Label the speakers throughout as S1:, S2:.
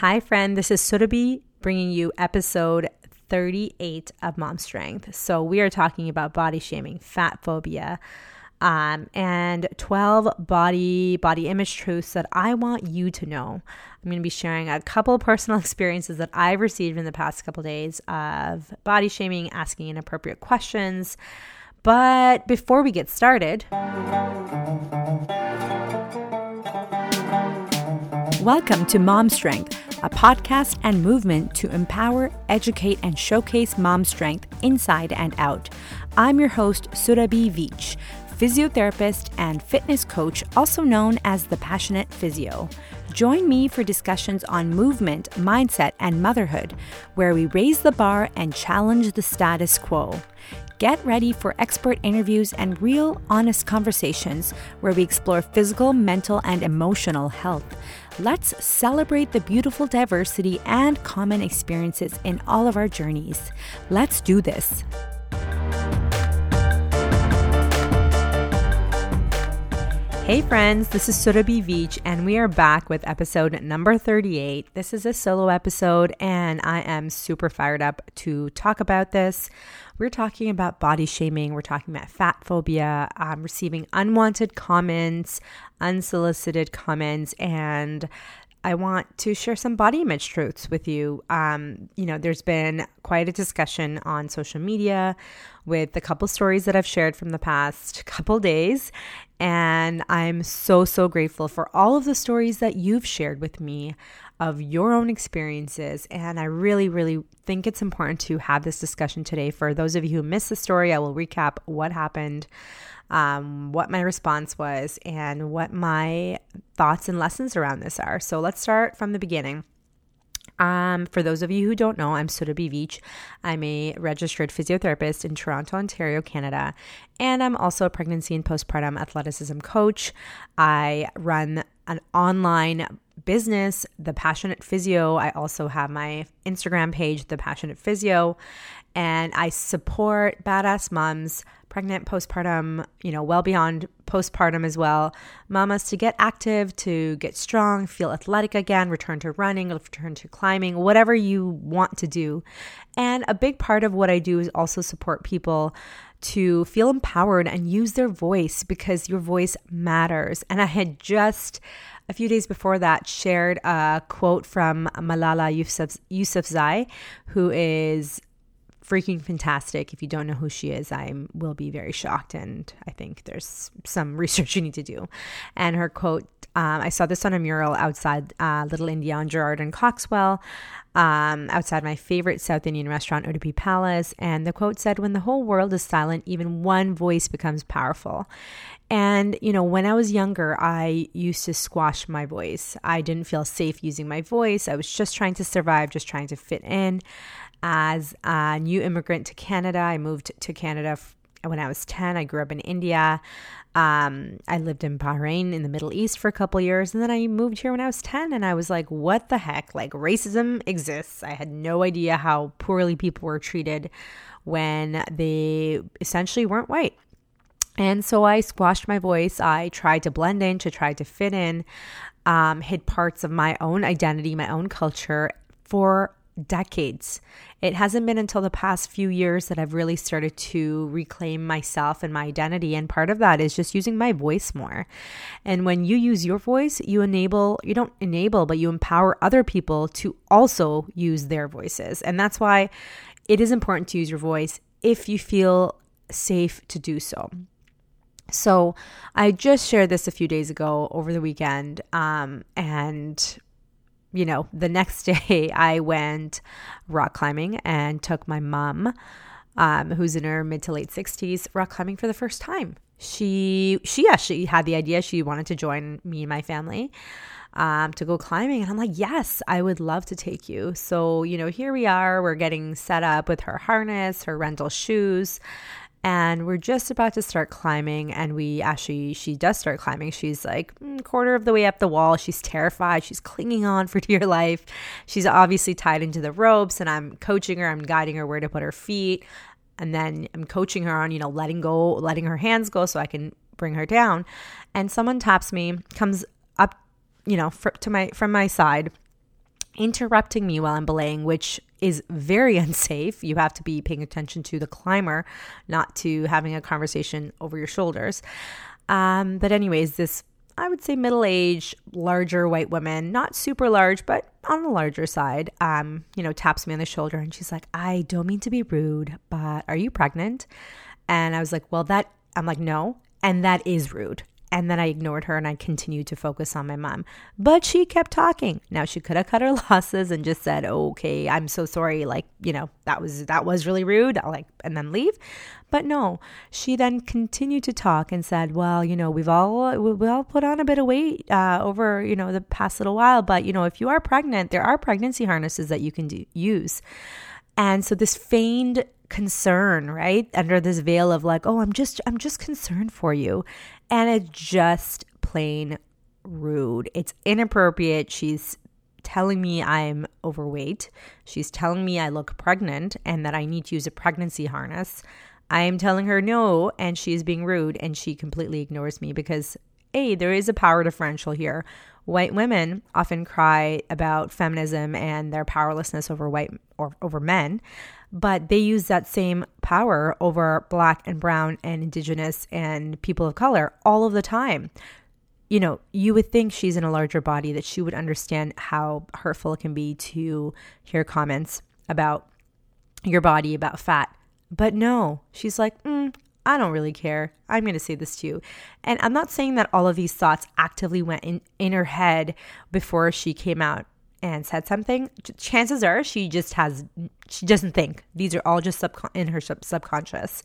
S1: Hi, friend. This is Surabhi bringing you episode 38 of Mom Strength. So, we are talking about body shaming, fat phobia, um, and 12 body body image truths that I want you to know. I'm going to be sharing a couple personal experiences that I've received in the past couple of of body shaming, asking inappropriate questions. But before we get started, welcome to Mom Strength a podcast and movement to empower, educate, and showcase mom strength inside and out. I'm your host, Surabhi Veitch, physiotherapist and fitness coach, also known as the Passionate Physio. Join me for discussions on movement, mindset, and motherhood, where we raise the bar and challenge the status quo. Get ready for expert interviews and real, honest conversations where we explore physical, mental, and emotional health. Let's celebrate the beautiful diversity and common experiences in all of our journeys. Let's do this. Hey friends, this is Surabhi Veitch, and we are back with episode number 38. This is a solo episode, and I am super fired up to talk about this. We're talking about body shaming, we're talking about fat phobia, um, receiving unwanted comments, unsolicited comments, and I want to share some body image truths with you. Um, you know, there's been quite a discussion on social media with a couple stories that I've shared from the past couple days. And I'm so, so grateful for all of the stories that you've shared with me of your own experiences. And I really, really think it's important to have this discussion today. For those of you who missed the story, I will recap what happened um, what my response was, and what my thoughts and lessons around this are. So let's start from the beginning. Um, for those of you who don't know, I'm Surabhi Veitch. I'm a registered physiotherapist in Toronto, Ontario, Canada, and I'm also a pregnancy and postpartum athleticism coach. I run an online business, The Passionate Physio. I also have my Instagram page, The Passionate Physio, and I support badass moms pregnant, postpartum, you know, well beyond postpartum as well. Mamas to get active, to get strong, feel athletic again, return to running, return to climbing, whatever you want to do. And a big part of what I do is also support people to feel empowered and use their voice because your voice matters. And I had just a few days before that shared a quote from Malala Yousafzai, who is freaking fantastic. If you don't know who she is, I will be very shocked. And I think there's some research you need to do. And her quote um, I saw this on a mural outside uh, Little India on Gerrard and Coxwell, um, outside my favorite South Indian restaurant, Udupi Palace. And the quote said, When the whole world is silent, even one voice becomes powerful. And, you know, when I was younger, I used to squash my voice. I didn't feel safe using my voice. I was just trying to survive, just trying to fit in as a new immigrant to Canada. I moved to Canada when I was 10. I grew up in India. Um, I lived in Bahrain in the Middle East for a couple years. And then I moved here when I was 10. And I was like, what the heck? Like, racism exists. I had no idea how poorly people were treated when they essentially weren't white. And so I squashed my voice. I tried to blend in, to try to fit in, um, hid parts of my own identity, my own culture for decades. It hasn't been until the past few years that I've really started to reclaim myself and my identity. And part of that is just using my voice more. And when you use your voice, you enable, you don't enable, but you empower other people to also use their voices. And that's why it is important to use your voice if you feel safe to do so. So I just shared this a few days ago over the weekend, um, and you know, the next day I went rock climbing and took my mom, um, who's in her mid to late 60s, rock climbing for the first time. She she actually had the idea she wanted to join me and my family um, to go climbing, and I'm like, yes, I would love to take you. So you know, here we are. We're getting set up with her harness, her rental shoes, and we're just about to start climbing and we actually she does start climbing. She's like mm, quarter of the way up the wall. She's terrified. She's clinging on for dear life. She's obviously tied into the ropes and i'm coaching her. I'm guiding her where to put her feet. And then i'm coaching her on you know letting go letting her hands go so i can bring her down. And someone taps me comes up you know fr- to my from my side interrupting me while I'm belaying, which is very unsafe. You have to be paying attention to the climber, not to having a conversation over your shoulders. Um, but, anyways, this I would say middle aged, larger white woman, not super large, but on the larger side, um, you know, taps me on the shoulder and she's like, I don't mean to be rude, but are you pregnant? And I was like, Well, that, I'm like, no. And that is rude. And then I ignored her and I continued to focus on my mom. But she kept talking. Now she could have cut her losses and just said, "Okay, I'm so sorry. Like, you know, that was that was really rude." I'll like and then leave. But no, she then continued to talk and said, "Well, you know, we've all we all put on a bit of weight uh, over you know the past little while, but you know, if you are pregnant, there are pregnancy harnesses that you can do, use." And so this feigned concern, right? Under this veil of like, "Oh, I'm just I'm just concerned for you." And it's just plain rude. It's inappropriate. She's telling me I'm overweight. She's telling me I look pregnant and that I need to use a pregnancy harness. I am telling her no, and she's being rude, and she completely ignores me because, A, there is a power differential here. White women often cry about feminism and their powerlessness over white or over men but they use that same power over black and brown and indigenous and people of color all of the time. You know, you would think she's in a larger body that she would understand how hurtful it can be to hear comments about your body, about fat. But no, she's like, mm, I don't really care. I'm going to say this to you. And I'm not saying that all of these thoughts actively went in, in her head before she came out and said something, chances are she just has, she doesn't think. These are all just sub- in her sub- subconscious.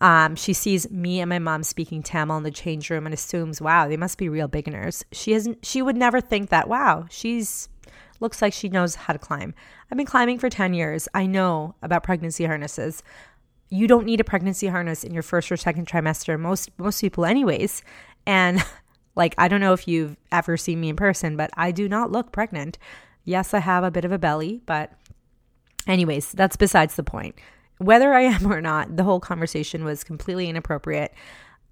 S1: Um, she sees me and my mom speaking Tamil in the change room and assumes, wow, they must be real beginners. She hasn't, she would never think that, wow, she's, looks like she knows how to climb. I've been climbing for 10 years. I know about pregnancy harnesses. You don't need a pregnancy harness in your first or second trimester, most, most people, anyways. And Like, I don't know if you've ever seen me in person, but I do not look pregnant. Yes, I have a bit of a belly, but anyways, that's besides the point. Whether I am or not, the whole conversation was completely inappropriate.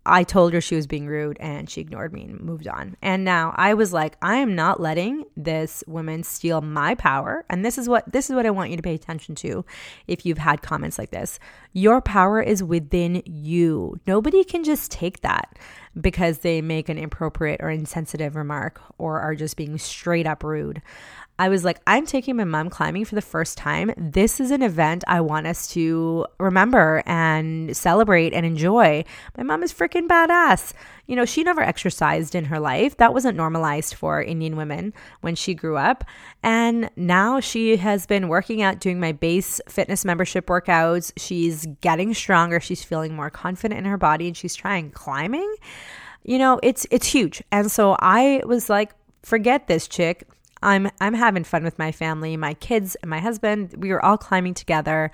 S1: I told her she was being rude and she ignored me and moved on. And now I was like, I am not letting this woman steal my power. And this is what this is what I want you to pay attention to if you've had comments like this. Your power is within you. Nobody can just take that because they make an inappropriate or insensitive remark or are just being straight up rude. I was like, I'm taking my mom climbing for the first time. This is an event I want us to remember and celebrate and enjoy. My mom is freaking badass. You know, she never exercised in her life. That wasn't normalized for Indian women when she grew up. And now she has been working out, doing my base fitness membership workouts. She's getting stronger. She's feeling more confident in her body and she's trying climbing. You know, it's it's huge. And so I was like, forget this chick I'm I'm having fun with my family, my kids, and my husband. We were all climbing together.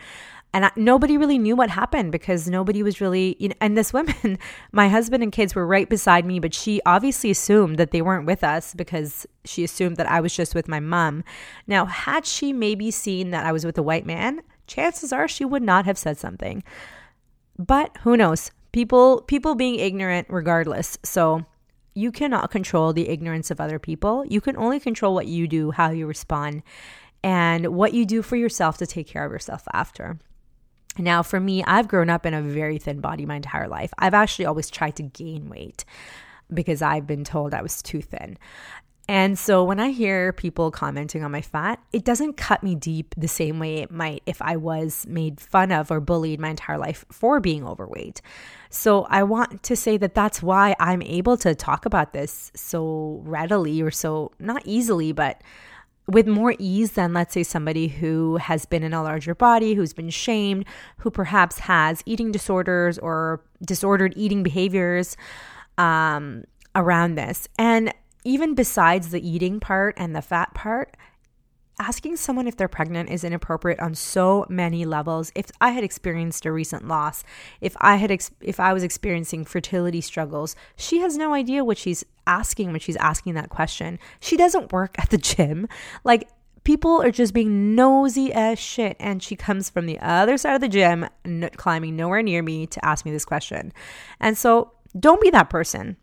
S1: And I, nobody really knew what happened because nobody was really, you know, and this woman, my husband and kids were right beside me, but she obviously assumed that they weren't with us because she assumed that I was just with my mom. Now, had she maybe seen that I was with a white man, chances are she would not have said something. But who knows? People people being ignorant regardless. So you cannot control the ignorance of other people. You can only control what you do, how you respond, and what you do for yourself to take care of yourself after. Now, for me, I've grown up in a very thin body my entire life. I've actually always tried to gain weight because I've been told I was too thin. And so when I hear people commenting on my fat, it doesn't cut me deep the same way it might if I was made fun of or bullied my entire life for being overweight. So I want to say that that's why I'm able to talk about this so readily or so not easily, but with more ease than, let's say, somebody who has been in a larger body, who's been shamed, who perhaps has eating disorders or disordered eating behaviors um, around this. And even besides the eating part and the fat part, asking someone if they're pregnant is inappropriate on so many levels. If I had experienced a recent loss, if I had ex- if I was experiencing fertility struggles, she has no idea what she's asking when she's asking that question. She doesn't work at the gym. Like people are just being nosy as shit and she comes from the other side of the gym n- climbing nowhere near me to ask me this question. And so don't be that person.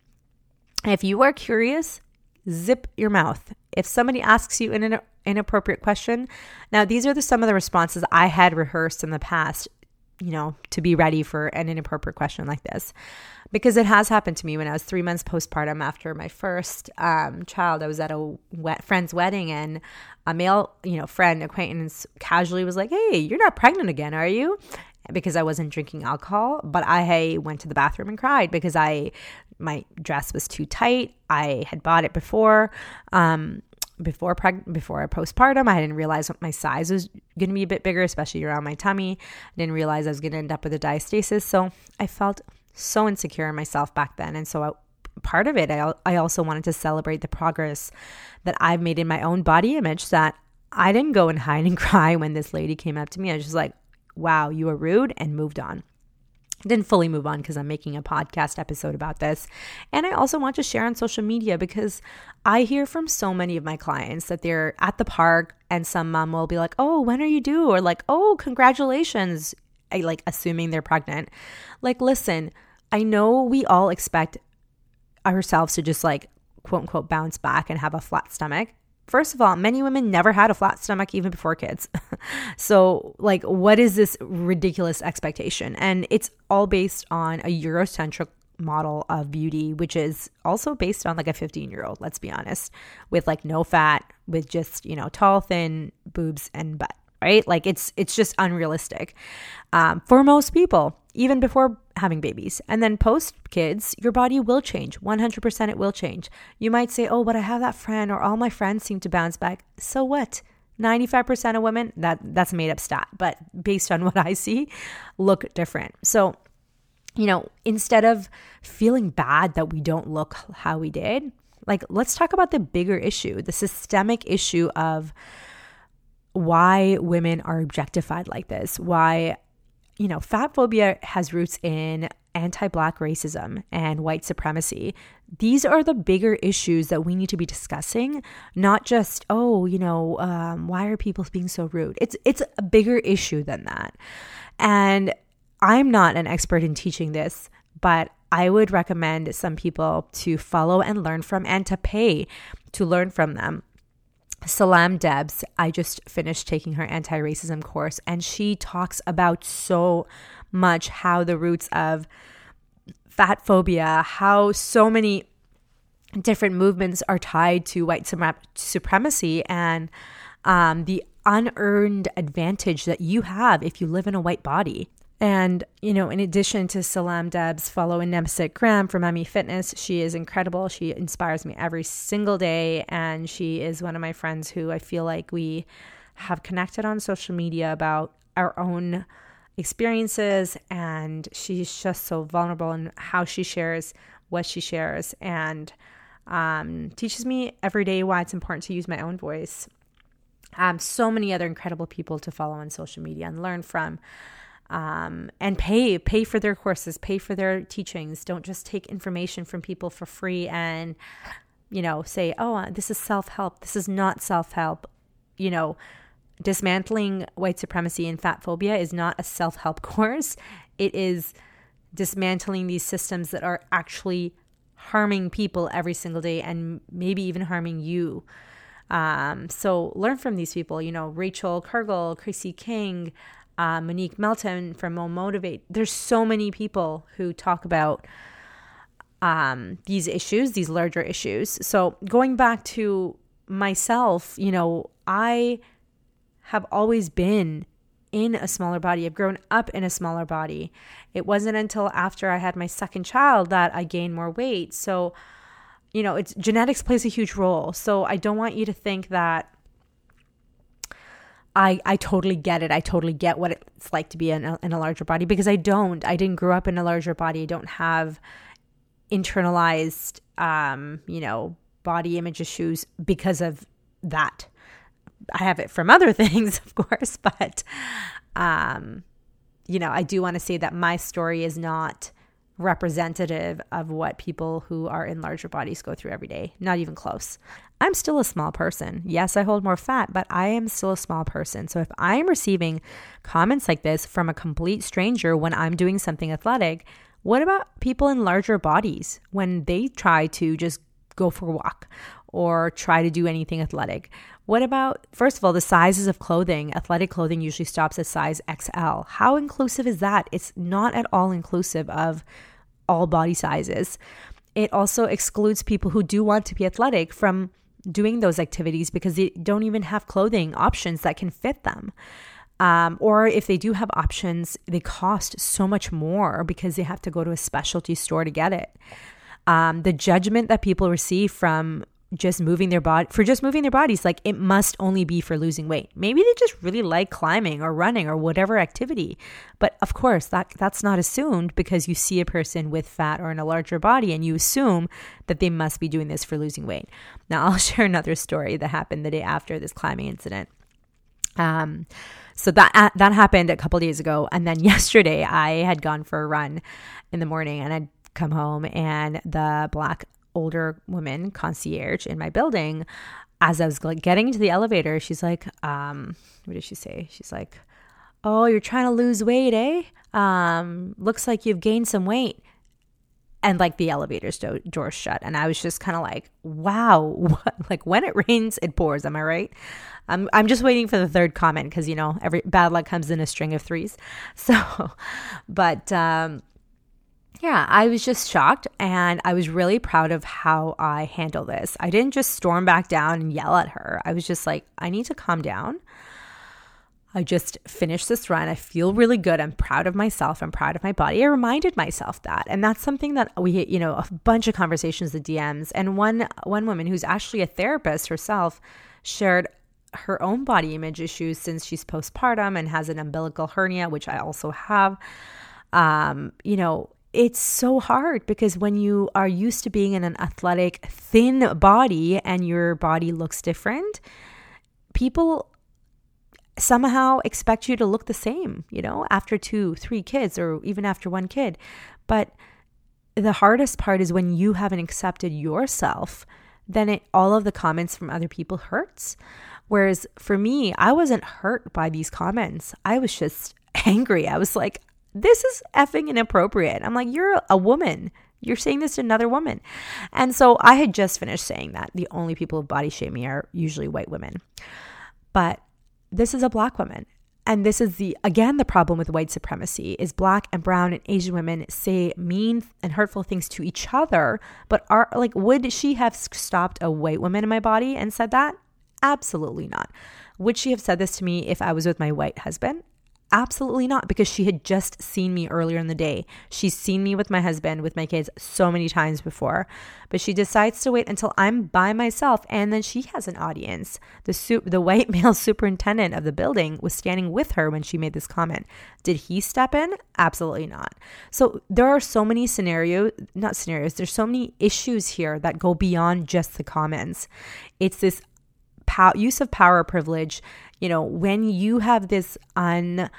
S1: If you are curious, zip your mouth. If somebody asks you an inappropriate question, now these are the, some of the responses I had rehearsed in the past, you know, to be ready for an inappropriate question like this. Because it has happened to me when I was three months postpartum after my first um, child. I was at a wet friend's wedding, and a male, you know, friend acquaintance casually was like, "Hey, you're not pregnant again, are you?" Because I wasn't drinking alcohol, but I went to the bathroom and cried because I my dress was too tight. I had bought it before um before preg- before postpartum. I didn't realize what my size was going to be a bit bigger, especially around my tummy. I didn't realize I was going to end up with a diastasis, so I felt so insecure in myself back then. And so I, part of it, I, I also wanted to celebrate the progress that I've made in my own body image that I didn't go and hide and cry when this lady came up to me. I was just like, wow, you were rude, and moved on. Didn't fully move on because I'm making a podcast episode about this. And I also want to share on social media because I hear from so many of my clients that they're at the park and some mom will be like, oh, when are you due? Or like, oh, congratulations. I, like assuming they're pregnant. Like, listen, I know we all expect ourselves to just like quote unquote bounce back and have a flat stomach. First of all, many women never had a flat stomach even before kids. so, like, what is this ridiculous expectation? And it's all based on a Eurocentric model of beauty, which is also based on like a 15 year old, let's be honest, with like no fat, with just, you know, tall, thin boobs and butt right? Like it's it's just unrealistic um, for most people, even before having babies. And then post kids, your body will change. 100% it will change. You might say, "Oh, but I have that friend or all my friends seem to bounce back." So what? 95% of women, that that's a made up stat, but based on what I see, look different. So, you know, instead of feeling bad that we don't look how we did, like let's talk about the bigger issue, the systemic issue of why women are objectified like this, why, you know, fat phobia has roots in anti black racism and white supremacy. These are the bigger issues that we need to be discussing, not just, oh, you know, um, why are people being so rude? It's, it's a bigger issue than that. And I'm not an expert in teaching this, but I would recommend some people to follow and learn from and to pay to learn from them. Salam Debs, I just finished taking her anti racism course, and she talks about so much how the roots of fat phobia, how so many different movements are tied to white supremacy and um, the unearned advantage that you have if you live in a white body. And, you know, in addition to Salam Debs, follow Nemesis Graham from Emmy Fitness. She is incredible. She inspires me every single day. And she is one of my friends who I feel like we have connected on social media about our own experiences. And she's just so vulnerable in how she shares what she shares and um, teaches me every day why it's important to use my own voice. Um, so many other incredible people to follow on social media and learn from um, and pay pay for their courses pay for their teachings. Don't just take information from people for free and you know say oh uh, this is self-help. This is not self-help. You know dismantling white supremacy and fat phobia is not a self-help course. It is dismantling these systems that are actually harming people every single day and maybe even harming you. Um, so learn from these people. You know rachel cargle chrissy king uh, Monique Melton from Mo Motivate. There's so many people who talk about um, these issues, these larger issues. So going back to myself, you know, I have always been in a smaller body. I've grown up in a smaller body. It wasn't until after I had my second child that I gained more weight. So, you know, it's genetics plays a huge role. So I don't want you to think that I, I totally get it. I totally get what it's like to be in a, in a larger body because I don't. I didn't grow up in a larger body. I don't have internalized, um, you know, body image issues because of that. I have it from other things, of course, but, um, you know, I do want to say that my story is not representative of what people who are in larger bodies go through every day. Not even close. I'm still a small person. Yes, I hold more fat, but I am still a small person. So if I'm receiving comments like this from a complete stranger when I'm doing something athletic, what about people in larger bodies when they try to just go for a walk or try to do anything athletic. What about, first of all, the sizes of clothing? Athletic clothing usually stops at size XL. How inclusive is that? It's not at all inclusive of all body sizes. It also excludes people who do want to be athletic from doing those activities because they don't even have clothing options that can fit them. Um, or if they do have options, they cost so much more because they have to go to a specialty store to get it. Um, the judgment that people receive from just moving their body for just moving their bodies like it must only be for losing weight. Maybe they just really like climbing or running or whatever activity but of course that that's not assumed because you see a person with fat or in a larger body and you assume that they must be doing this for losing weight. Now i'll share another story that happened the day after this climbing incident. Um so that uh, that happened a couple days ago and then yesterday i had gone for a run in the morning and i'd come home and the black older woman concierge in my building as I was getting into the elevator, she's like, um, what did she say? She's like, Oh, you're trying to lose weight, eh? Um, looks like you've gained some weight. And like the elevator's do- door shut. And I was just kind of like, wow, what? like when it rains, it pours. Am I right? I'm, I'm just waiting for the third comment because, you know, every bad luck comes in a string of threes. So, but, um, yeah, I was just shocked and I was really proud of how I handled this. I didn't just storm back down and yell at her. I was just like, I need to calm down. I just finished this run. I feel really good. I'm proud of myself. I'm proud of my body. I reminded myself that. And that's something that we, you know, a bunch of conversations, the DMs. And one one woman who's actually a therapist herself shared her own body image issues since she's postpartum and has an umbilical hernia, which I also have. Um, you know, it's so hard because when you are used to being in an athletic, thin body and your body looks different, people somehow expect you to look the same, you know, after two, three kids, or even after one kid. But the hardest part is when you haven't accepted yourself, then it, all of the comments from other people hurts. Whereas for me, I wasn't hurt by these comments. I was just angry. I was like, this is effing inappropriate. I'm like, you're a woman. You're saying this to another woman. And so I had just finished saying that the only people who body shame me are usually white women. But this is a black woman. And this is the again the problem with white supremacy is black and brown and Asian women say mean and hurtful things to each other, but are like would she have stopped a white woman in my body and said that? Absolutely not. Would she have said this to me if I was with my white husband? Absolutely not, because she had just seen me earlier in the day. She's seen me with my husband, with my kids so many times before. But she decides to wait until I'm by myself, and then she has an audience. The su- the white male superintendent of the building was standing with her when she made this comment. Did he step in? Absolutely not. So there are so many scenarios, not scenarios. There's so many issues here that go beyond just the comments. It's this pow- use of power privilege you know, when you have this un,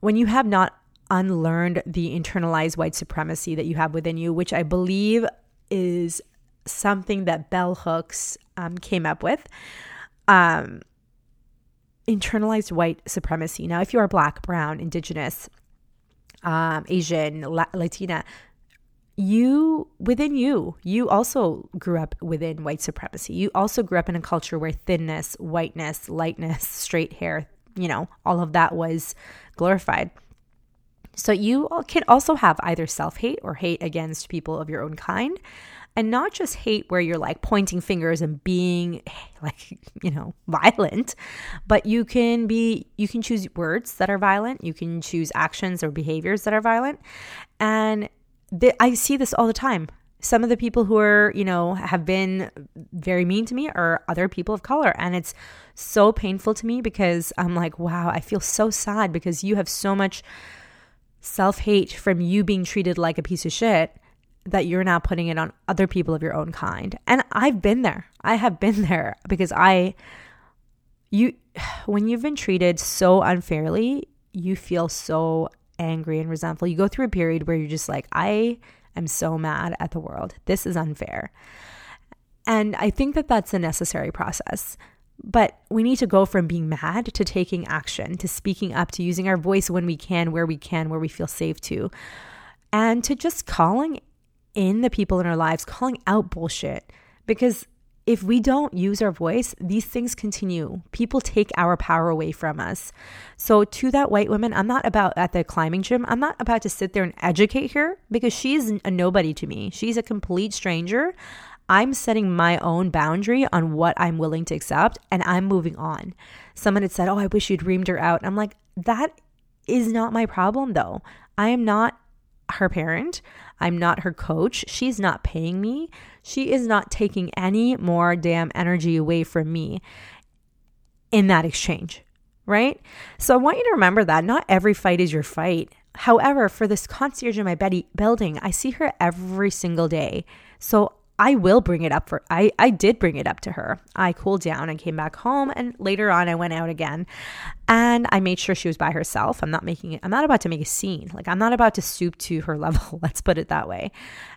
S1: when you have not unlearned the internalized white supremacy that you have within you, which I believe is something that Bell Hooks um, came up with. Um, internalized white supremacy. Now, if you are Black, Brown, Indigenous, um, Asian, La- Latina, you within you you also grew up within white supremacy. You also grew up in a culture where thinness whiteness lightness straight hair you know all of that was glorified. So you can also have either self-hate or hate against people of your own kind and not just hate where you're like pointing fingers and being like you know violent but you can be you can choose words that are violent you can choose actions or behaviors that are violent and I see this all the time. Some of the people who are, you know, have been very mean to me are other people of color. And it's so painful to me because I'm like, wow, I feel so sad because you have so much self hate from you being treated like a piece of shit that you're now putting it on other people of your own kind. And I've been there. I have been there because I, you, when you've been treated so unfairly, you feel so angry and resentful. You go through a period where you're just like, I am so mad at the world. This is unfair. And I think that that's a necessary process. But we need to go from being mad to taking action, to speaking up, to using our voice when we can, where we can, where we feel safe to, and to just calling in the people in our lives, calling out bullshit. Because if we don't use our voice, these things continue. People take our power away from us. So, to that white woman, I'm not about at the climbing gym, I'm not about to sit there and educate her because she's a nobody to me. She's a complete stranger. I'm setting my own boundary on what I'm willing to accept and I'm moving on. Someone had said, Oh, I wish you'd reamed her out. I'm like, that is not my problem though. I am not her parent. I'm not her coach. She's not paying me. She is not taking any more damn energy away from me in that exchange, right? So I want you to remember that not every fight is your fight. However, for this concierge in my Betty building, I see her every single day. So I will bring it up for I I did bring it up to her. I cooled down and came back home and later on I went out again and I made sure she was by herself. I'm not making it I'm not about to make a scene. Like I'm not about to stoop to her level, let's put it that way.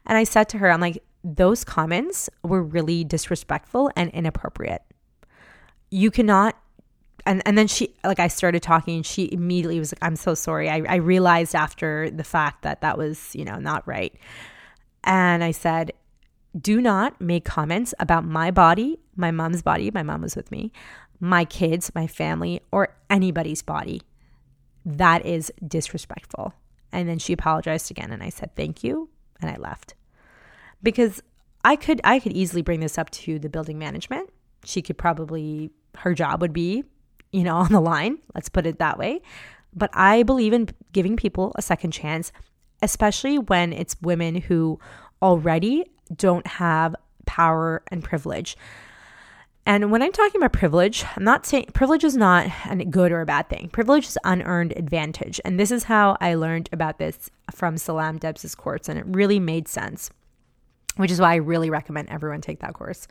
S1: And I said to her, I'm like those comments were really disrespectful and inappropriate. You cannot and and then she like I started talking and she immediately was like I'm so sorry. I I realized after the fact that that was, you know, not right. And I said, do not make comments about my body, my mom's body, my mom was with me, my kids, my family, or anybody's body. That is disrespectful. And then she apologized again and I said thank you and I left. Because I could I could easily bring this up to the building management. She could probably her job would be, you know, on the line. Let's put it that way. But I believe in giving people a second chance, especially when it's women who already don't have power and privilege. And when I'm talking about privilege, I'm not saying privilege is not a good or a bad thing. Privilege is unearned advantage. And this is how I learned about this from Salam Debs' course. And it really made sense, which is why I really recommend everyone take that course.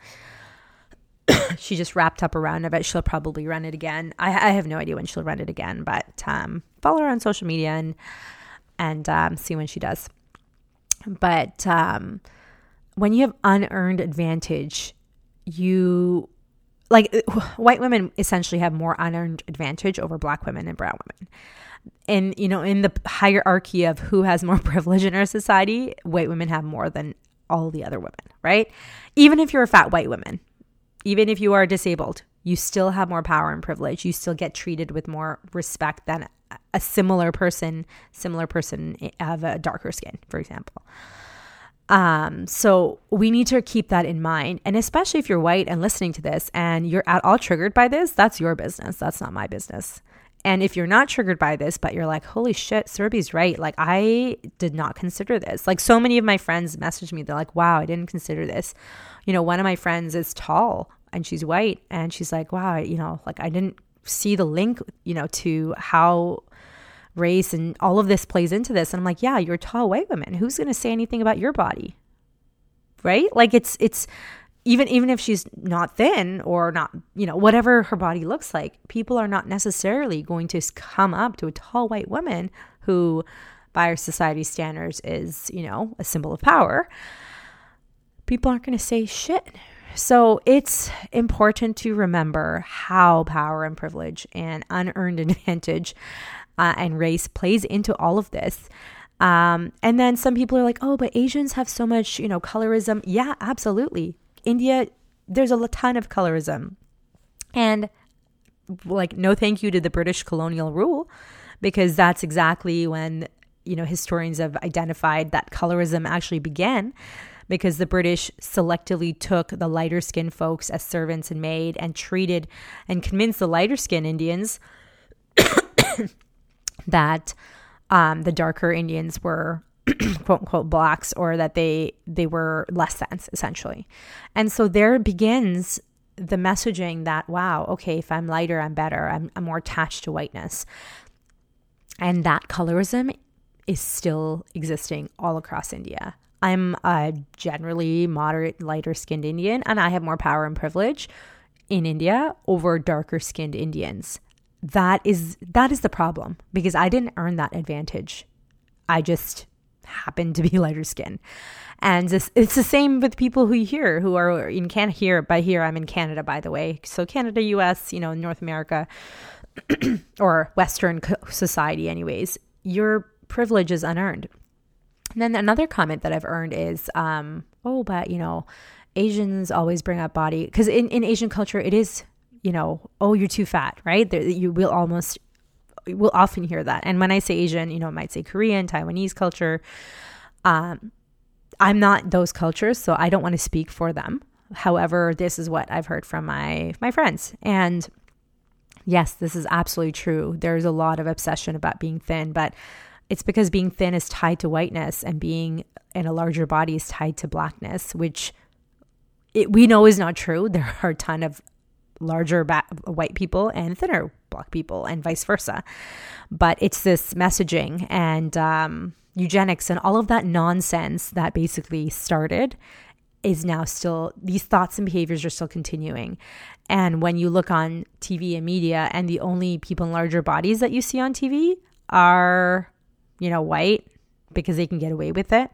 S1: she just wrapped up around of it. She'll probably run it again. I, I, have no idea when she'll run it again, but um, follow her on social media and and um, see when she does. But um, when you have unearned advantage, you like white women essentially have more unearned advantage over black women and brown women. And you know, in the hierarchy of who has more privilege in our society, white women have more than all the other women, right? Even if you're a fat white woman, even if you are disabled, you still have more power and privilege. You still get treated with more respect than a similar person, similar person eh, of a darker skin, for example. Um, so we need to keep that in mind. And especially if you're white and listening to this and you're at all triggered by this, that's your business. That's not my business. And if you're not triggered by this, but you're like, holy shit, Surabhi's right. Like, I did not consider this. Like, so many of my friends message me. They're like, wow, I didn't consider this. You know, one of my friends is tall and she's white. And she's like, wow, you know, like, I didn't see the link, you know, to how race and all of this plays into this. And I'm like, yeah, you're a tall white woman. Who's going to say anything about your body? Right? Like it's it's even even if she's not thin or not, you know, whatever her body looks like, people are not necessarily going to come up to a tall white woman who by our society standards is, you know, a symbol of power. People aren't going to say shit. So it's important to remember how power and privilege and unearned advantage uh, and race plays into all of this. Um, and then some people are like, oh, but Asians have so much, you know, colorism. Yeah, absolutely. India, there's a ton of colorism. And like, no thank you to the British colonial rule, because that's exactly when, you know, historians have identified that colorism actually began because the British selectively took the lighter skinned folks as servants and maid and treated and convinced the lighter skinned Indians that um, the darker Indians were quote unquote blacks or that they they were less than essentially. And so there begins the messaging that wow, okay, if I'm lighter, I'm better. I'm, I'm more attached to whiteness. And that colorism is still existing all across India. I'm a generally moderate, lighter skinned Indian, and I have more power and privilege in India over darker skinned Indians that is that is the problem because I didn't earn that advantage. I just happened to be lighter skin. And this, it's the same with people who here who are in Canada here by here I'm in Canada by the way. So Canada, US, you know, North America or western society anyways. Your privilege is unearned. And then another comment that I've earned is um oh but you know Asians always bring up body because in, in Asian culture, it is, you know, oh, you're too fat, right? You will almost, will often hear that. And when I say Asian, you know, I might say Korean, Taiwanese culture. Um, I'm not those cultures, so I don't want to speak for them. However, this is what I've heard from my my friends. And yes, this is absolutely true. There's a lot of obsession about being thin, but it's because being thin is tied to whiteness and being in a larger body is tied to blackness, which it, we know is not true. There are a ton of larger ba- white people and thinner black people, and vice versa. But it's this messaging and um, eugenics and all of that nonsense that basically started is now still, these thoughts and behaviors are still continuing. And when you look on TV and media, and the only people in larger bodies that you see on TV are, you know, white because they can get away with it.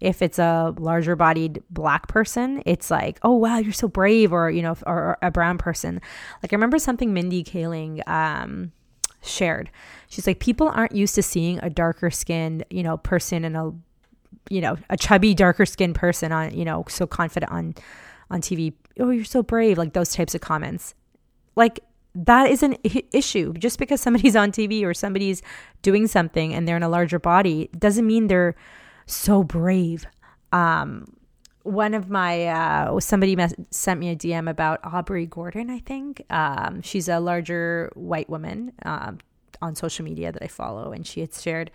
S1: If it's a larger bodied black person, it's like, oh, wow, you're so brave, or, you know, or, or a brown person. Like, I remember something Mindy Kaling um, shared. She's like, people aren't used to seeing a darker skinned, you know, person and a, you know, a chubby, darker skinned person on, you know, so confident on, on TV. Oh, you're so brave. Like those types of comments. Like that is an issue. Just because somebody's on TV or somebody's doing something and they're in a larger body doesn't mean they're so brave. Um, one of my uh, somebody mes- sent me a DM about Aubrey Gordon. I think um, she's a larger white woman um, on social media that I follow, and she had shared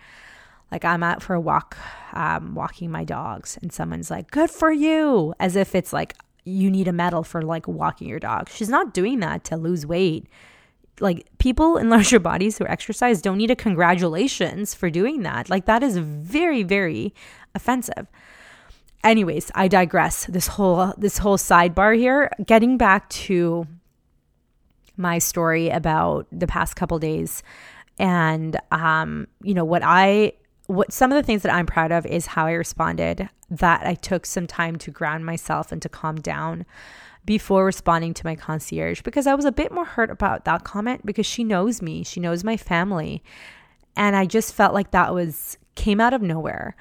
S1: like I'm out for a walk, um, walking my dogs, and someone's like, "Good for you," as if it's like you need a medal for like walking your dog. She's not doing that to lose weight. Like people in larger bodies who exercise don't need a congratulations for doing that. Like that is very, very offensive anyways, I digress. This whole this whole sidebar here, getting back to my story about the past couple days and um you know what I what some of the things that I'm proud of is how I responded that I took some time to ground myself and to calm down before responding to my concierge because I was a bit more hurt about that comment because she knows me, she knows my family. And I just felt like that was came out of nowhere.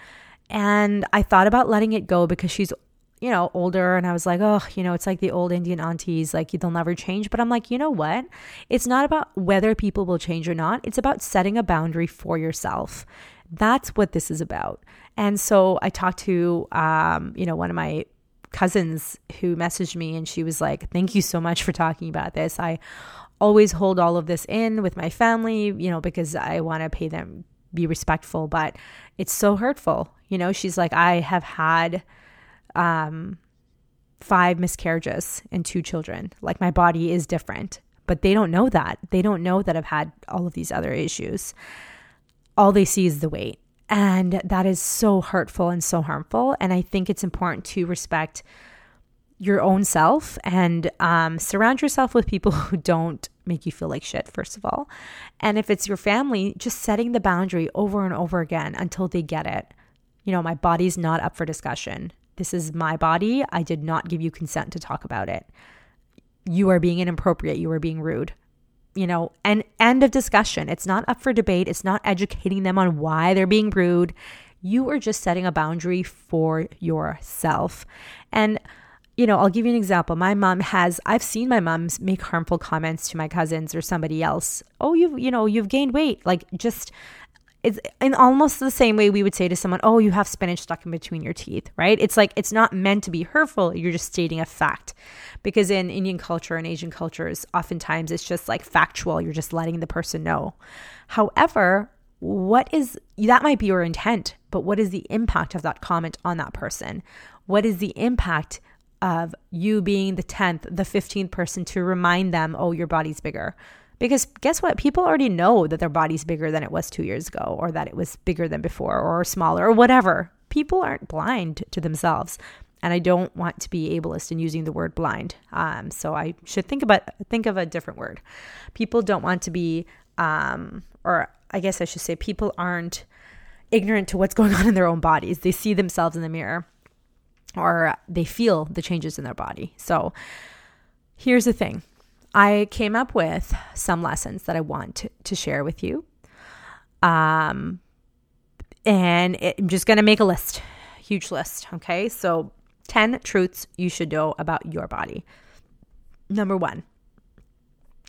S1: And I thought about letting it go because she's, you know, older. And I was like, oh, you know, it's like the old Indian aunties, like they'll never change. But I'm like, you know what? It's not about whether people will change or not. It's about setting a boundary for yourself. That's what this is about. And so I talked to, um, you know, one of my cousins who messaged me and she was like, thank you so much for talking about this. I always hold all of this in with my family, you know, because I want to pay them, be respectful, but it's so hurtful. You know, she's like, I have had um, five miscarriages and two children. Like, my body is different, but they don't know that. They don't know that I've had all of these other issues. All they see is the weight. And that is so hurtful and so harmful. And I think it's important to respect your own self and um, surround yourself with people who don't make you feel like shit, first of all. And if it's your family, just setting the boundary over and over again until they get it you know, my body's not up for discussion. This is my body. I did not give you consent to talk about it. You are being inappropriate. You are being rude. You know, and end of discussion. It's not up for debate. It's not educating them on why they're being rude. You are just setting a boundary for yourself. And you know, I'll give you an example. My mom has I've seen my mom make harmful comments to my cousins or somebody else. Oh, you've, you know, you've gained weight. Like just it's in almost the same way we would say to someone, "Oh, you have spinach stuck in between your teeth," right? It's like it's not meant to be hurtful. You're just stating a fact. Because in Indian culture and Asian cultures, oftentimes it's just like factual. You're just letting the person know. However, what is that might be your intent, but what is the impact of that comment on that person? What is the impact of you being the 10th, the 15th person to remind them, "Oh, your body's bigger." Because guess what? People already know that their body's bigger than it was two years ago, or that it was bigger than before, or smaller, or whatever. People aren't blind to themselves. And I don't want to be ableist in using the word blind. Um, so I should think about think of a different word. People don't want to be, um, or I guess I should say, people aren't ignorant to what's going on in their own bodies. They see themselves in the mirror, or they feel the changes in their body. So here's the thing I came up with some lessons that I want to, to share with you. Um, and it, I'm just going to make a list, huge list. Okay. So, 10 truths you should know about your body. Number one,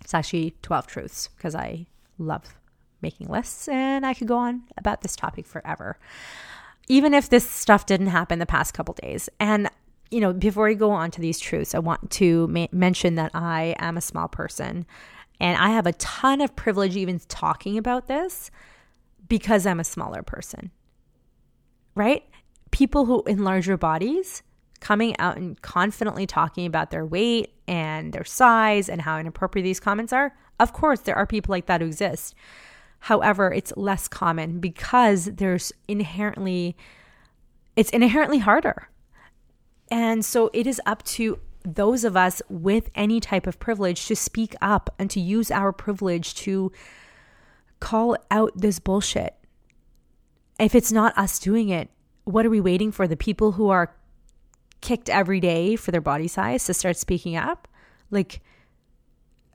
S1: it's actually 12 truths because I love making lists and I could go on about this topic forever. Even if this stuff didn't happen the past couple days. And, you know, before we go on to these truths, I want to ma- mention that I am a small person and I have a ton of privilege even talking about this because I'm a smaller person, right? People who in larger bodies coming out and confidently talking about their weight and their size and how inappropriate these comments are. Of course, there are people like that who exist. However, it's less common because there's inherently it's inherently harder. And so it is up to those of us with any type of privilege to speak up and to use our privilege to call out this bullshit. If it's not us doing it, what are we waiting for? The people who are kicked every day for their body size to start speaking up? Like,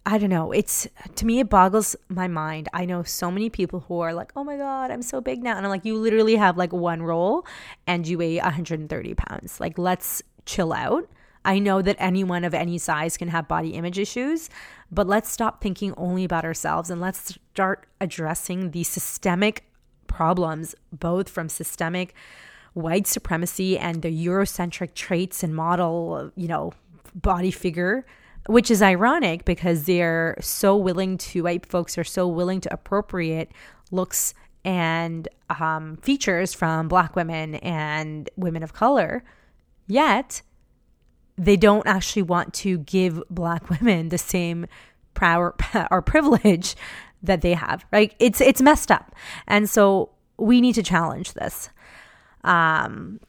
S1: I don't know. It's to me, it boggles my mind. I know so many people who are like, oh my God, I'm so big now. And I'm like, you literally have like one roll and you weigh 130 pounds. Like, let's chill out. I know that anyone of any size can have body image issues, but let's stop thinking only about ourselves and let's start addressing the systemic problems, both from systemic white supremacy and the Eurocentric traits and model, you know, body figure, which is ironic because they're so willing to, white folks are so willing to appropriate looks and um, features from black women and women of color. Yet, they don't actually want to give black women the same power or privilege that they have right? It's it's messed up. And so we need to challenge this. Um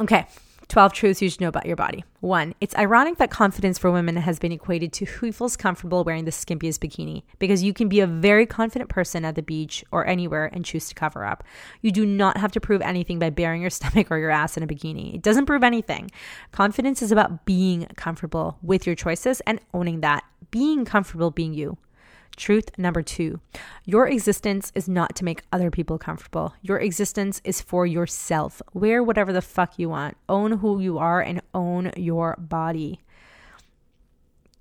S1: okay 12 truths you should know about your body. One, it's ironic that confidence for women has been equated to who feels comfortable wearing the skimpiest bikini because you can be a very confident person at the beach or anywhere and choose to cover up. You do not have to prove anything by baring your stomach or your ass in a bikini. It doesn't prove anything. Confidence is about being comfortable with your choices and owning that, being comfortable being you. Truth number two your existence is not to make other people comfortable. Your existence is for yourself. Wear whatever the fuck you want, own who you are, and own your body.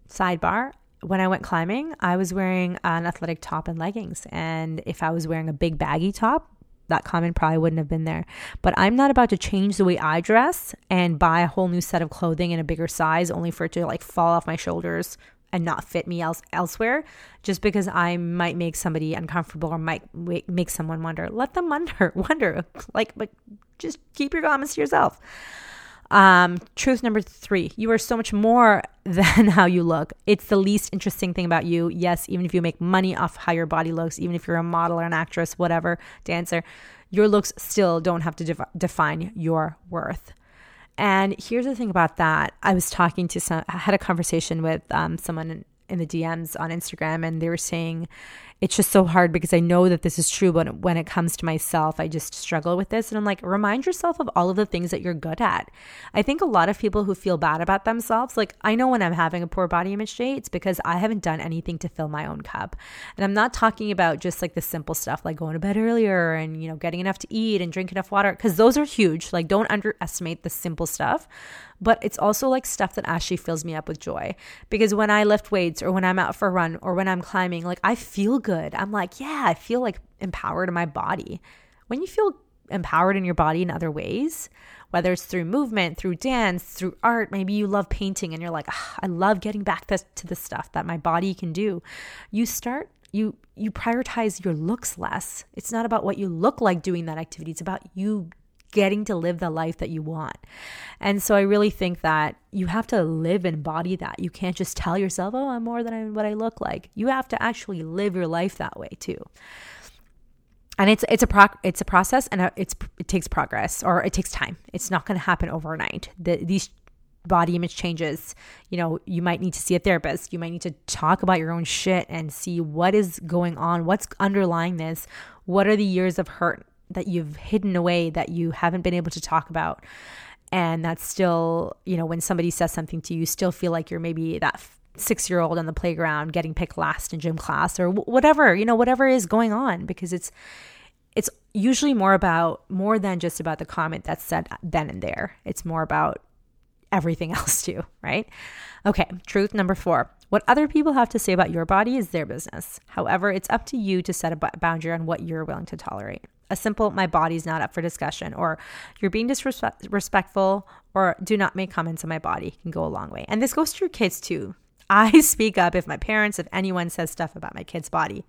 S1: Sidebar when I went climbing, I was wearing an athletic top and leggings. And if I was wearing a big baggy top, that comment probably wouldn't have been there. But I'm not about to change the way I dress and buy a whole new set of clothing in a bigger size only for it to like fall off my shoulders and not fit me else elsewhere just because I might make somebody uncomfortable or might make someone wonder. Let them wonder, wonder. Like, but just keep your comments to yourself. Um, truth number three, you are so much more than how you look. It's the least interesting thing about you. Yes, even if you make money off how your body looks, even if you're a model or an actress, whatever, dancer, your looks still don't have to def- define your worth. And here's the thing about that. I was talking to some, I had a conversation with um, someone in, in the DMs on Instagram, and they were saying, it's just so hard because I know that this is true, but when it comes to myself, I just struggle with this. And I'm like, remind yourself of all of the things that you're good at. I think a lot of people who feel bad about themselves, like I know when I'm having a poor body image day, it's because I haven't done anything to fill my own cup. And I'm not talking about just like the simple stuff like going to bed earlier and, you know, getting enough to eat and drink enough water, because those are huge. Like, don't underestimate the simple stuff but it's also like stuff that actually fills me up with joy. Because when I lift weights or when I'm out for a run or when I'm climbing, like I feel good. I'm like, yeah, I feel like empowered in my body. When you feel empowered in your body in other ways, whether it's through movement, through dance, through art, maybe you love painting and you're like, oh, I love getting back to, to the stuff that my body can do. You start you you prioritize your looks less. It's not about what you look like doing that activity. It's about you getting to live the life that you want. And so I really think that you have to live and embody that. You can't just tell yourself, "Oh, I'm more than I, what I look like." You have to actually live your life that way too. And it's it's a pro, it's a process and uh, it's it takes progress or it takes time. It's not going to happen overnight. The, these body image changes, you know, you might need to see a therapist. You might need to talk about your own shit and see what is going on, what's underlying this, what are the years of hurt that you've hidden away that you haven't been able to talk about and that's still you know when somebody says something to you, you still feel like you're maybe that six year old on the playground getting picked last in gym class or whatever you know whatever is going on because it's it's usually more about more than just about the comment that's said then and there it's more about everything else too, right? Okay, truth number four. What other people have to say about your body is their business. However, it's up to you to set a boundary on what you're willing to tolerate. A simple, my body's not up for discussion, or you're being disrespectful, or do not make comments on my body can go a long way. And this goes to your kids too. I speak up if my parents, if anyone says stuff about my kid's body.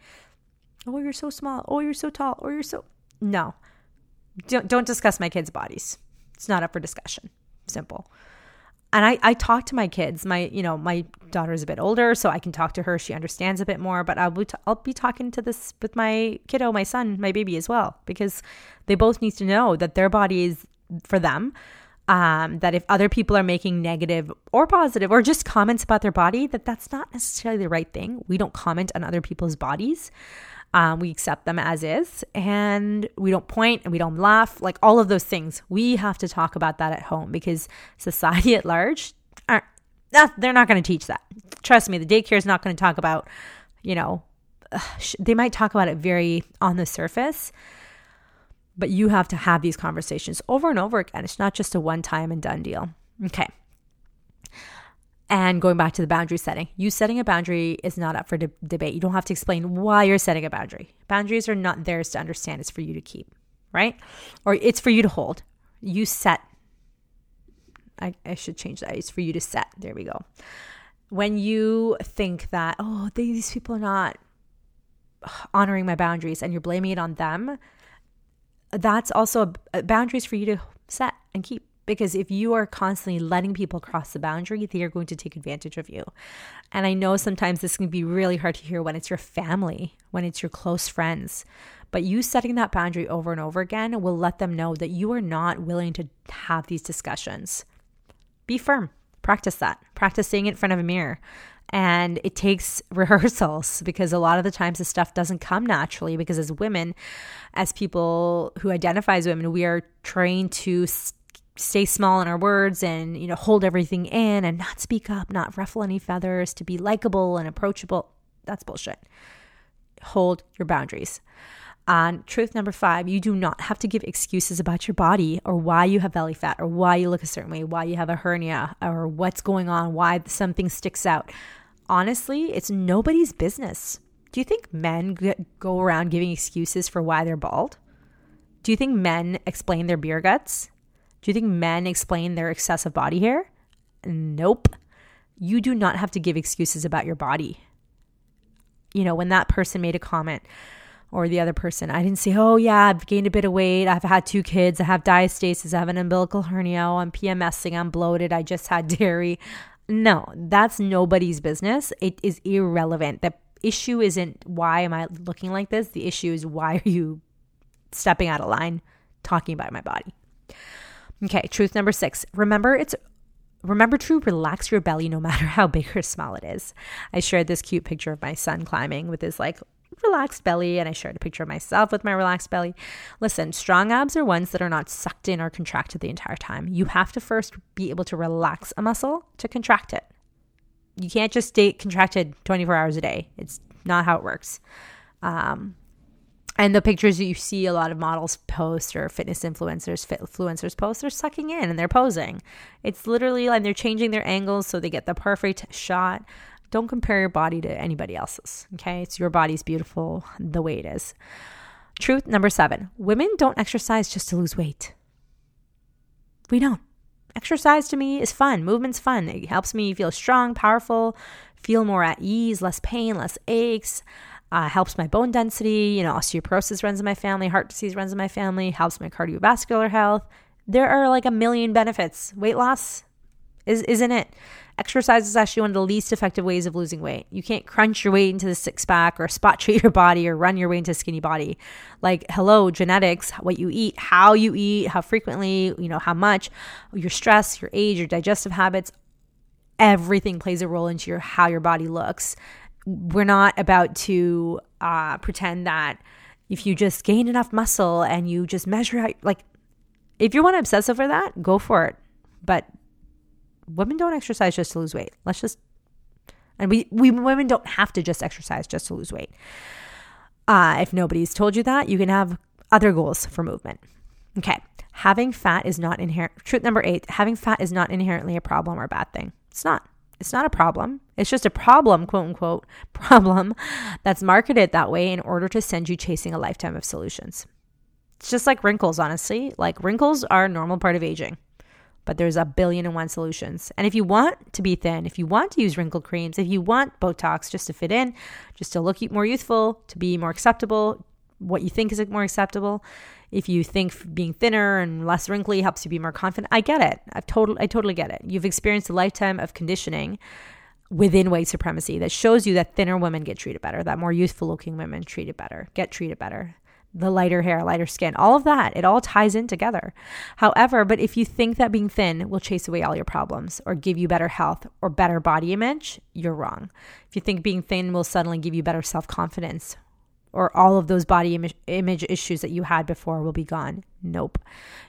S1: Oh, you're so small. Oh, you're so tall. Oh, you're so. No. Don't, don't discuss my kids' bodies. It's not up for discussion. Simple and I, I talk to my kids. My, you know, my daughter is a bit older, so I can talk to her. She understands a bit more. But I'll be, t- I'll be talking to this with my kiddo, my son, my baby as well, because they both need to know that their body is for them. Um, that if other people are making negative or positive or just comments about their body, that that's not necessarily the right thing. We don't comment on other people's bodies. Um, we accept them as is and we don't point and we don't laugh, like all of those things. We have to talk about that at home because society at large aren't, they're not going to teach that. Trust me, the daycare is not going to talk about, you know, they might talk about it very on the surface, but you have to have these conversations over and over again. It's not just a one time and done deal. Okay. And going back to the boundary setting, you setting a boundary is not up for de- debate. You don't have to explain why you're setting a boundary. Boundaries are not theirs to understand, it's for you to keep, right? Or it's for you to hold. You set. I, I should change that. It's for you to set. There we go. When you think that, oh, these people are not honoring my boundaries and you're blaming it on them, that's also a, boundaries for you to set and keep because if you are constantly letting people cross the boundary, they are going to take advantage of you. And I know sometimes this can be really hard to hear when it's your family, when it's your close friends. But you setting that boundary over and over again will let them know that you are not willing to have these discussions. Be firm. Practice that. Practice saying it in front of a mirror. And it takes rehearsals because a lot of the times this stuff doesn't come naturally because as women, as people who identify as women, we are trained to stay small in our words and you know hold everything in and not speak up not ruffle any feathers to be likable and approachable. That's bullshit. Hold your boundaries. On truth number five you do not have to give excuses about your body or why you have belly fat or why you look a certain way why you have a hernia or what's going on why something sticks out. Honestly it's nobody's business. Do you think men go around giving excuses for why they're bald? Do you think men explain their beer guts do you think men explain their excessive body hair? Nope. You do not have to give excuses about your body. You know, when that person made a comment or the other person, I didn't say, oh, yeah, I've gained a bit of weight. I've had two kids. I have diastasis. I have an umbilical hernia. Oh, I'm PMSing. I'm bloated. I just had dairy. No, that's nobody's business. It is irrelevant. The issue isn't why am I looking like this? The issue is why are you stepping out of line talking about my body? Okay, truth number six. Remember, it's remember to relax your belly no matter how big or small it is. I shared this cute picture of my son climbing with his like relaxed belly, and I shared a picture of myself with my relaxed belly. Listen, strong abs are ones that are not sucked in or contracted the entire time. You have to first be able to relax a muscle to contract it. You can't just stay contracted 24 hours a day. It's not how it works. Um, and the pictures you see a lot of models post or fitness influencers fit influencers post they're sucking in and they're posing. It's literally like they're changing their angles so they get the perfect shot. Don't compare your body to anybody else's okay? It's your body's beautiful the way it is. Truth number seven women don't exercise just to lose weight. We don't. Exercise to me is fun. Movement's fun. It helps me feel strong powerful feel more at ease less pain less aches uh, helps my bone density. You know, osteoporosis runs in my family, heart disease runs in my family, helps my cardiovascular health. There are like a million benefits. Weight loss is isn't it? Exercise is actually one of the least effective ways of losing weight. You can't crunch your weight into the six pack or spot treat your body or run your way into a skinny body. Like, hello, genetics, what you eat, how you eat, how frequently, you know, how much, your stress, your age, your digestive habits, everything plays a role into your how your body looks we're not about to uh, pretend that if you just gain enough muscle and you just measure out, like, if you want to obsess over that, go for it. But women don't exercise just to lose weight. Let's just, and we, we women don't have to just exercise just to lose weight. Uh, if nobody's told you that, you can have other goals for movement. Okay. Having fat is not inherent. Truth number eight having fat is not inherently a problem or a bad thing. It's not. It's not a problem. It's just a problem, quote unquote, problem that's marketed that way in order to send you chasing a lifetime of solutions. It's just like wrinkles, honestly. Like wrinkles are a normal part of aging, but there's a billion and one solutions. And if you want to be thin, if you want to use wrinkle creams, if you want Botox just to fit in, just to look more youthful, to be more acceptable, what you think is more acceptable, if you think being thinner and less wrinkly helps you be more confident, I get it. I've totally, I totally get it. You've experienced a lifetime of conditioning within white supremacy that shows you that thinner women get treated better, that more youthful looking women treated better, get treated better. The lighter hair, lighter skin, all of that, it all ties in together. However, but if you think that being thin will chase away all your problems or give you better health or better body image, you're wrong. If you think being thin will suddenly give you better self confidence or all of those body Im- image issues that you had before will be gone. Nope.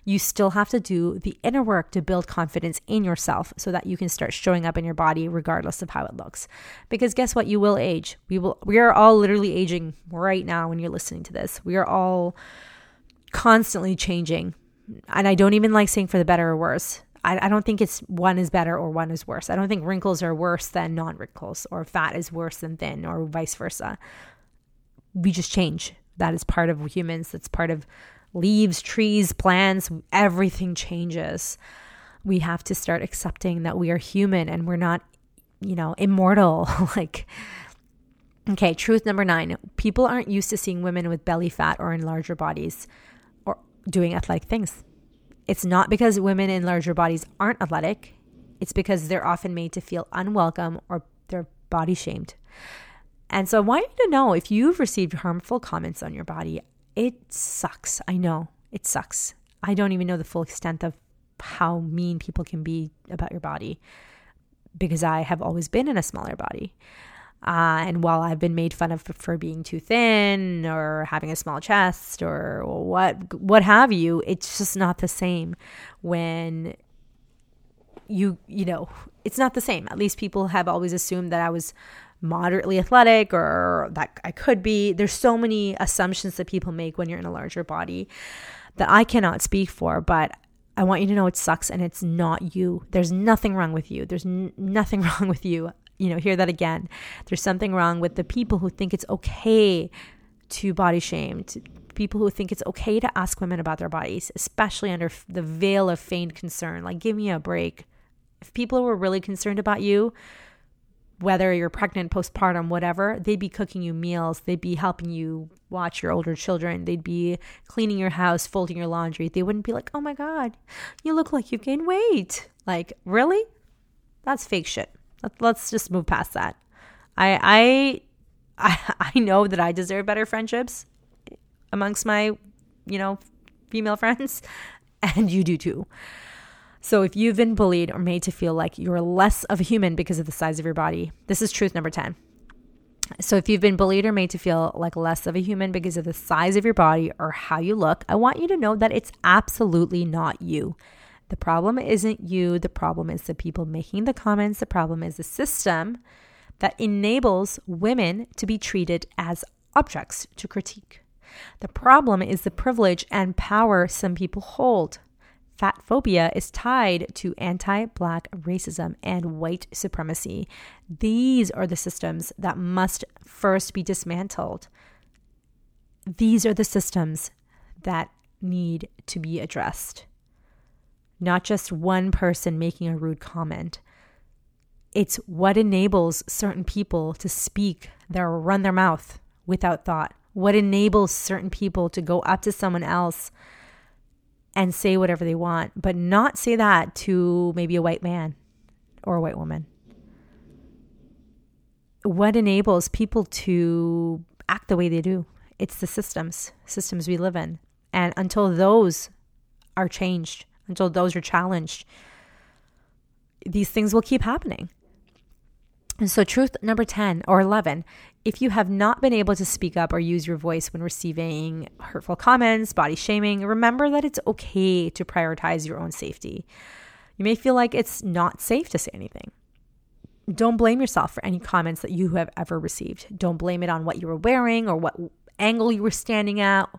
S1: You still have to do the inner work to build confidence in yourself so that you can start showing up in your body regardless of how it looks. Because guess what? You will age. We will we are all literally aging right now when you're listening to this. We are all constantly changing. And I don't even like saying for the better or worse. I, I don't think it's one is better or one is worse. I don't think wrinkles are worse than non wrinkles or fat is worse than thin or vice versa we just change. That is part of humans. That's part of leaves, trees, plants, everything changes. We have to start accepting that we are human and we're not, you know, immortal. like, okay, truth number nine people aren't used to seeing women with belly fat or in larger bodies or doing athletic things. It's not because women in larger bodies aren't athletic, it's because they're often made to feel unwelcome or they're body shamed. And so I want you to know if you've received harmful comments on your body, it sucks. I know it sucks. I don't even know the full extent of how mean people can be about your body because I have always been in a smaller body. Uh, and while I've been made fun of for being too thin or having a small chest or what what have you, it's just not the same when you you know it's not the same. At least people have always assumed that I was moderately athletic or that I could be. There's so many assumptions that people make when you're in a larger body that I cannot speak for, but I want you to know it sucks and it's not you. There's nothing wrong with you. There's n- nothing wrong with you. You know, hear that again. There's something wrong with the people who think it's okay to body shame, to people who think it's okay to ask women about their bodies, especially under the veil of feigned concern. Like, give me a break. If people were really concerned about you, whether you're pregnant, postpartum, whatever, they'd be cooking you meals. They'd be helping you watch your older children. They'd be cleaning your house, folding your laundry. They wouldn't be like, oh my God, you look like you've gained weight. Like, really? That's fake shit. Let's just move past that. I, I, I, know that I deserve better friendships amongst my, you know, female friends, and you do too. So, if you've been bullied or made to feel like you're less of a human because of the size of your body, this is truth number 10. So, if you've been bullied or made to feel like less of a human because of the size of your body or how you look, I want you to know that it's absolutely not you. The problem isn't you. The problem is the people making the comments. The problem is the system that enables women to be treated as objects to critique. The problem is the privilege and power some people hold. Fat phobia is tied to anti black racism and white supremacy. These are the systems that must first be dismantled. These are the systems that need to be addressed. Not just one person making a rude comment. It's what enables certain people to speak their run their mouth without thought. What enables certain people to go up to someone else and say whatever they want, but not say that to maybe a white man or a white woman. What enables people to act the way they do? It's the systems, systems we live in. And until those are changed, until those are challenged, these things will keep happening. And so, truth number 10 or 11 if you have not been able to speak up or use your voice when receiving hurtful comments, body shaming, remember that it's okay to prioritize your own safety. You may feel like it's not safe to say anything. Don't blame yourself for any comments that you have ever received. Don't blame it on what you were wearing or what angle you were standing at.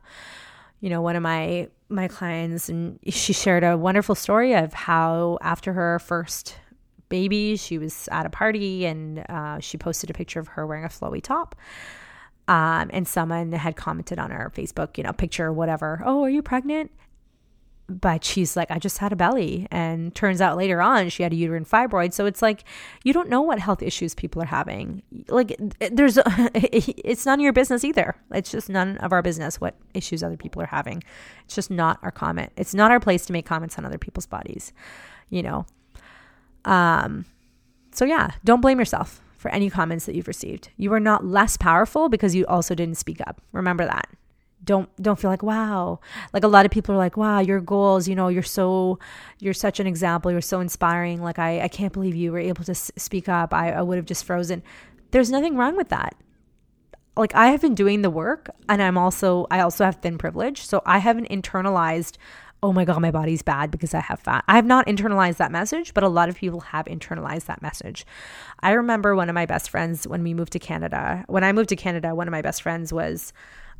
S1: You know, one of my my clients, and she shared a wonderful story of how after her first baby, she was at a party and uh, she posted a picture of her wearing a flowy top. Um, and someone had commented on her Facebook, you know, picture, or whatever. Oh, are you pregnant? but she's like, I just had a belly. And turns out later on, she had a uterine fibroid. So it's like, you don't know what health issues people are having. Like, there's, it's none of your business either. It's just none of our business what issues other people are having. It's just not our comment. It's not our place to make comments on other people's bodies, you know? Um, so yeah, don't blame yourself for any comments that you've received. You are not less powerful because you also didn't speak up. Remember that. Don't don't feel like wow. Like a lot of people are like wow your goals you know you're so you're such an example. You're so inspiring. Like i i can't believe you were able to s- speak up. I, I would have just frozen. There's nothing wrong with that. Like i have been doing the work and i'm also i also have thin privilege so i haven't internalized oh my god my body's bad because i have fat i have not internalized that message but a lot of people have internalized that message i remember one of my best friends when we moved to canada when i moved to canada one of my best friends was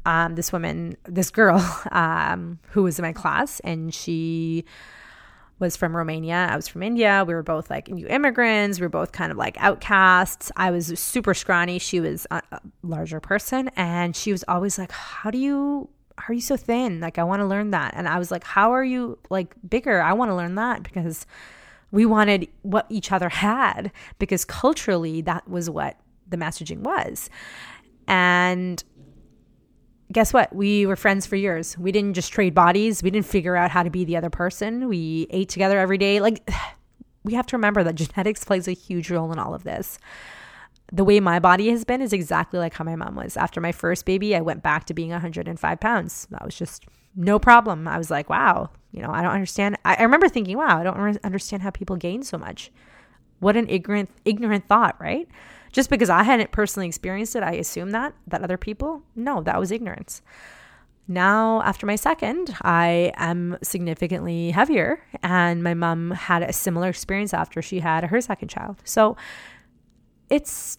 S1: um, this woman, this girl um, who was in my class, and she was from Romania. I was from India. We were both like new immigrants. We were both kind of like outcasts. I was super scrawny. She was a, larger person, and she was always like, "How do you?" How are you so thin? Like, I want to learn that. And I was like, How are you like bigger? I want to learn that because we wanted what each other had because culturally that was what the messaging was. And guess what? We were friends for years. We didn't just trade bodies. We didn't figure out how to be the other person. We ate together every day. Like, we have to remember that genetics plays a huge role in all of this. The way my body has been is exactly like how my mom was. After my first baby, I went back to being 105 pounds. That was just no problem. I was like, wow, you know, I don't understand. I, I remember thinking, wow, I don't understand how people gain so much. What an ignorant, ignorant thought, right? Just because I hadn't personally experienced it, I assume that that other people. No, that was ignorance. Now, after my second, I am significantly heavier, and my mom had a similar experience after she had her second child. So it's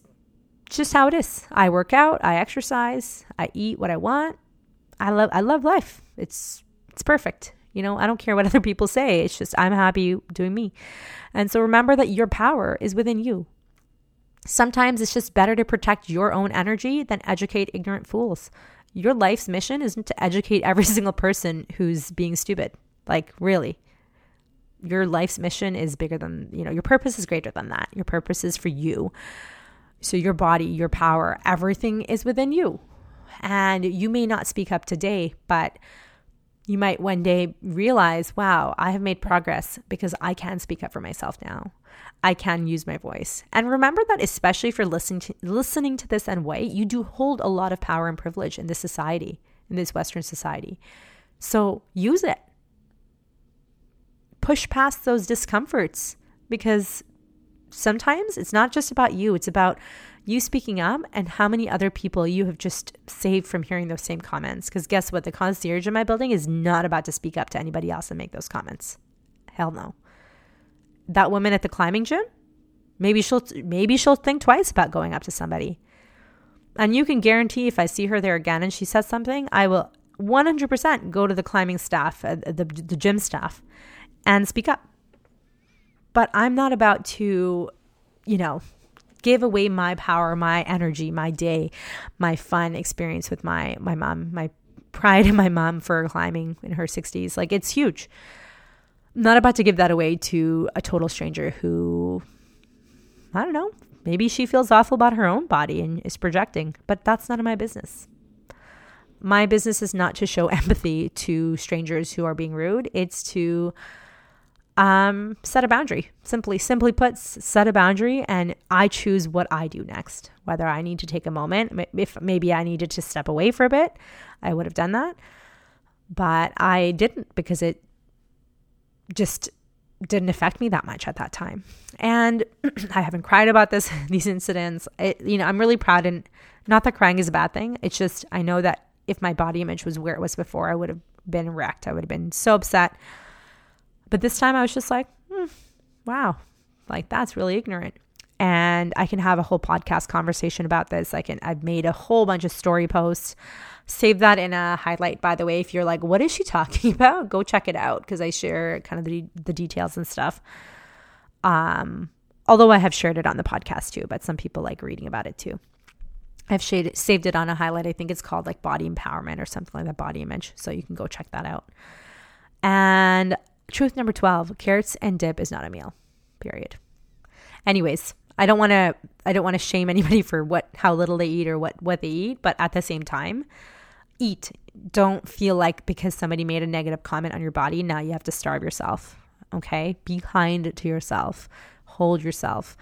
S1: just how it is. I work out, I exercise, I eat what I want. I love I love life. It's it's perfect. You know, I don't care what other people say. It's just I'm happy doing me. And so remember that your power is within you. Sometimes it's just better to protect your own energy than educate ignorant fools. Your life's mission isn't to educate every single person who's being stupid. Like, really. Your life's mission is bigger than, you know, your purpose is greater than that. Your purpose is for you. So, your body, your power, everything is within you. And you may not speak up today, but you might one day realize, wow, I have made progress because I can speak up for myself now. I can use my voice. And remember that, especially for listening to, listening to this and way, you do hold a lot of power and privilege in this society, in this Western society. So use it. Push past those discomforts because sometimes it's not just about you, it's about you speaking up and how many other people you have just saved from hearing those same comments. Because guess what? The concierge in my building is not about to speak up to anybody else and make those comments. Hell no that woman at the climbing gym, maybe she'll maybe she'll think twice about going up to somebody. And you can guarantee if I see her there again and she says something, I will 100% go to the climbing staff, uh, the the gym staff and speak up. But I'm not about to, you know, give away my power, my energy, my day, my fun experience with my my mom, my pride in my mom for climbing in her 60s. Like it's huge I'm not about to give that away to a total stranger who, I don't know, maybe she feels awful about her own body and is projecting, but that's none of my business. My business is not to show empathy to strangers who are being rude. It's to um, set a boundary. Simply, simply put, set a boundary, and I choose what I do next. Whether I need to take a moment, if maybe I needed to step away for a bit, I would have done that. But I didn't because it just didn't affect me that much at that time. And I haven't cried about this these incidents. It, you know, I'm really proud and not that crying is a bad thing. It's just I know that if my body image was where it was before, I would have been wrecked. I would have been so upset. But this time I was just like, hmm, wow, like that's really ignorant. and I can have a whole podcast conversation about this. I can I've made a whole bunch of story posts. Save that in a highlight by the way if you're like what is she talking about? Go check it out because I share kind of the the details and stuff. Um although I have shared it on the podcast too, but some people like reading about it too. I've saved it on a highlight. I think it's called like body empowerment or something like that, body image. So you can go check that out. And truth number 12 carrots and dip is not a meal, period. Anyways, I don't want to I don't want to shame anybody for what how little they eat or what what they eat, but at the same time, eat. Don't feel like because somebody made a negative comment on your body, now you have to starve yourself. Okay? Be kind to yourself. Hold yourself.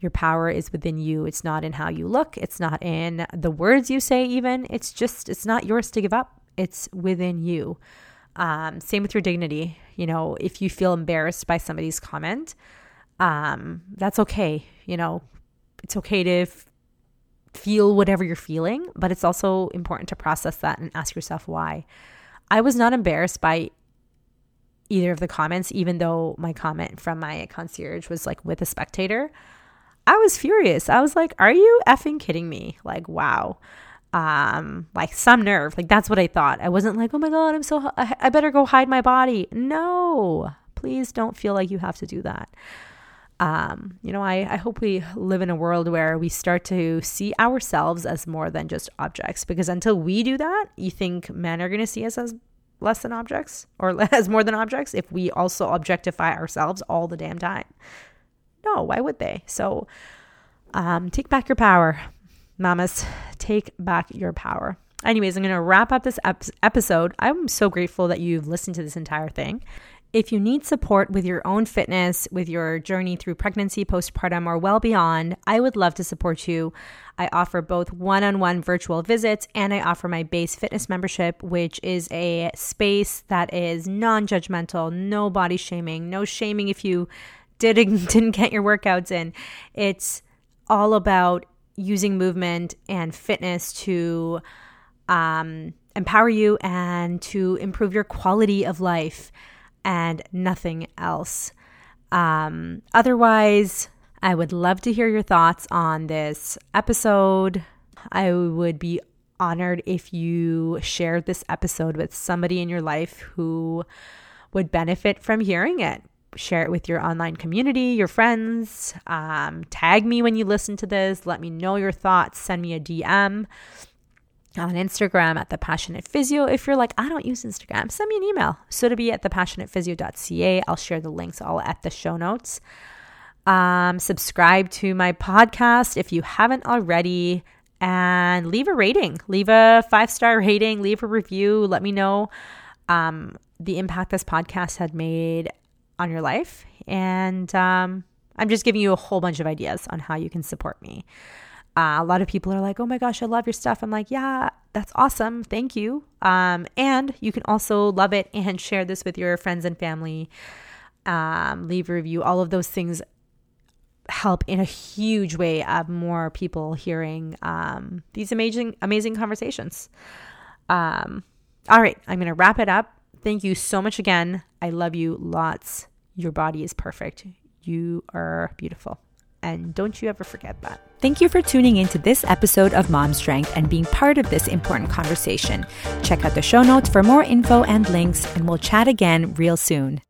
S1: Your power is within you. It's not in how you look, it's not in the words you say even. It's just it's not yours to give up. It's within you. Um, same with your dignity. You know, if you feel embarrassed by somebody's comment, um, that's okay. You know, it's okay to f- feel whatever you're feeling, but it's also important to process that and ask yourself why. I was not embarrassed by either of the comments, even though my comment from my concierge was like with a spectator. I was furious. I was like, are you effing kidding me? Like, wow. Um, like some nerve. Like that's what I thought. I wasn't like, oh my God, I'm so, I better go hide my body. No, please don't feel like you have to do that um, you know, I, I hope we live in a world where we start to see ourselves as more than just objects. Because until we do that, you think men are going to see us as less than objects or as more than objects if we also objectify ourselves all the damn time. No, why would they? So um, take back your power, mamas. Take back your power. Anyways, I'm going to wrap up this ep- episode. I'm so grateful that you've listened to this entire thing. If you need support with your own fitness, with your journey through pregnancy, postpartum, or well beyond, I would love to support you. I offer both one on one virtual visits and I offer my base fitness membership, which is a space that is non judgmental, no body shaming, no shaming if you didn't, didn't get your workouts in. It's all about using movement and fitness to um, empower you and to improve your quality of life and nothing else. Um, otherwise, I would love to hear your thoughts on this episode. I would be honored if you shared this episode with somebody in your life who would benefit from hearing it. Share it with your online community, your friends. Um, tag me when you listen to this. Let me know your thoughts. Send me a DM on Instagram at the Passionate Physio. If you're like, I don't use Instagram, send me an email. Surabhi at thepassionatephysio.ca. I'll share the links all at the show notes. Um, subscribe to my podcast if you haven't already, and leave a rating. Leave a five star rating. Leave a review. Let me know um, the impact this podcast had made on your life. And um, I'm just giving you a whole bunch of ideas on how you can support me. Uh, a lot of people are like, oh my gosh, I love your stuff. I'm like, yeah, that's awesome. Thank you. Um, and you can also love it and share this with your friends and family. Um, leave a review. All of those things help in a huge way of more people hearing um, these amazing, amazing conversations. Um, all right, I'm going to wrap it up. Thank you so much again. I love you lots. Your body is perfect. You are beautiful. And don't you ever forget that. Thank you for tuning in to this episode of Mom Strength and being part of this important conversation. Check out the show notes for more info and links, and we'll chat again real soon.